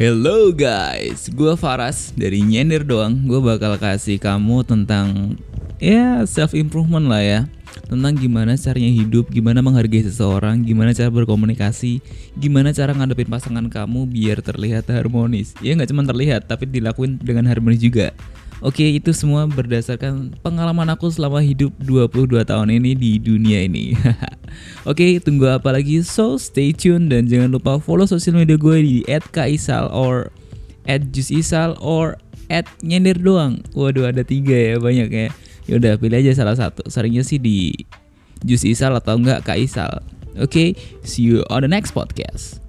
Hello guys, gue Faras dari Nyender doang. Gue bakal kasih kamu tentang ya self improvement lah ya. Tentang gimana caranya hidup, gimana menghargai seseorang, gimana cara berkomunikasi, gimana cara ngadepin pasangan kamu biar terlihat harmonis. Ya nggak cuma terlihat, tapi dilakuin dengan harmonis juga. Oke, itu semua berdasarkan pengalaman aku selama hidup 22 tahun ini di dunia ini. Oke, tunggu apa lagi? So, stay tune dan jangan lupa follow sosial media gue di @kaisal or @jusisal or @nyender doang. Waduh, ada tiga ya, banyak ya. Yaudah, pilih aja salah satu. Seringnya sih di Jusisal atau enggak Kaisal. Oke, see you on the next podcast.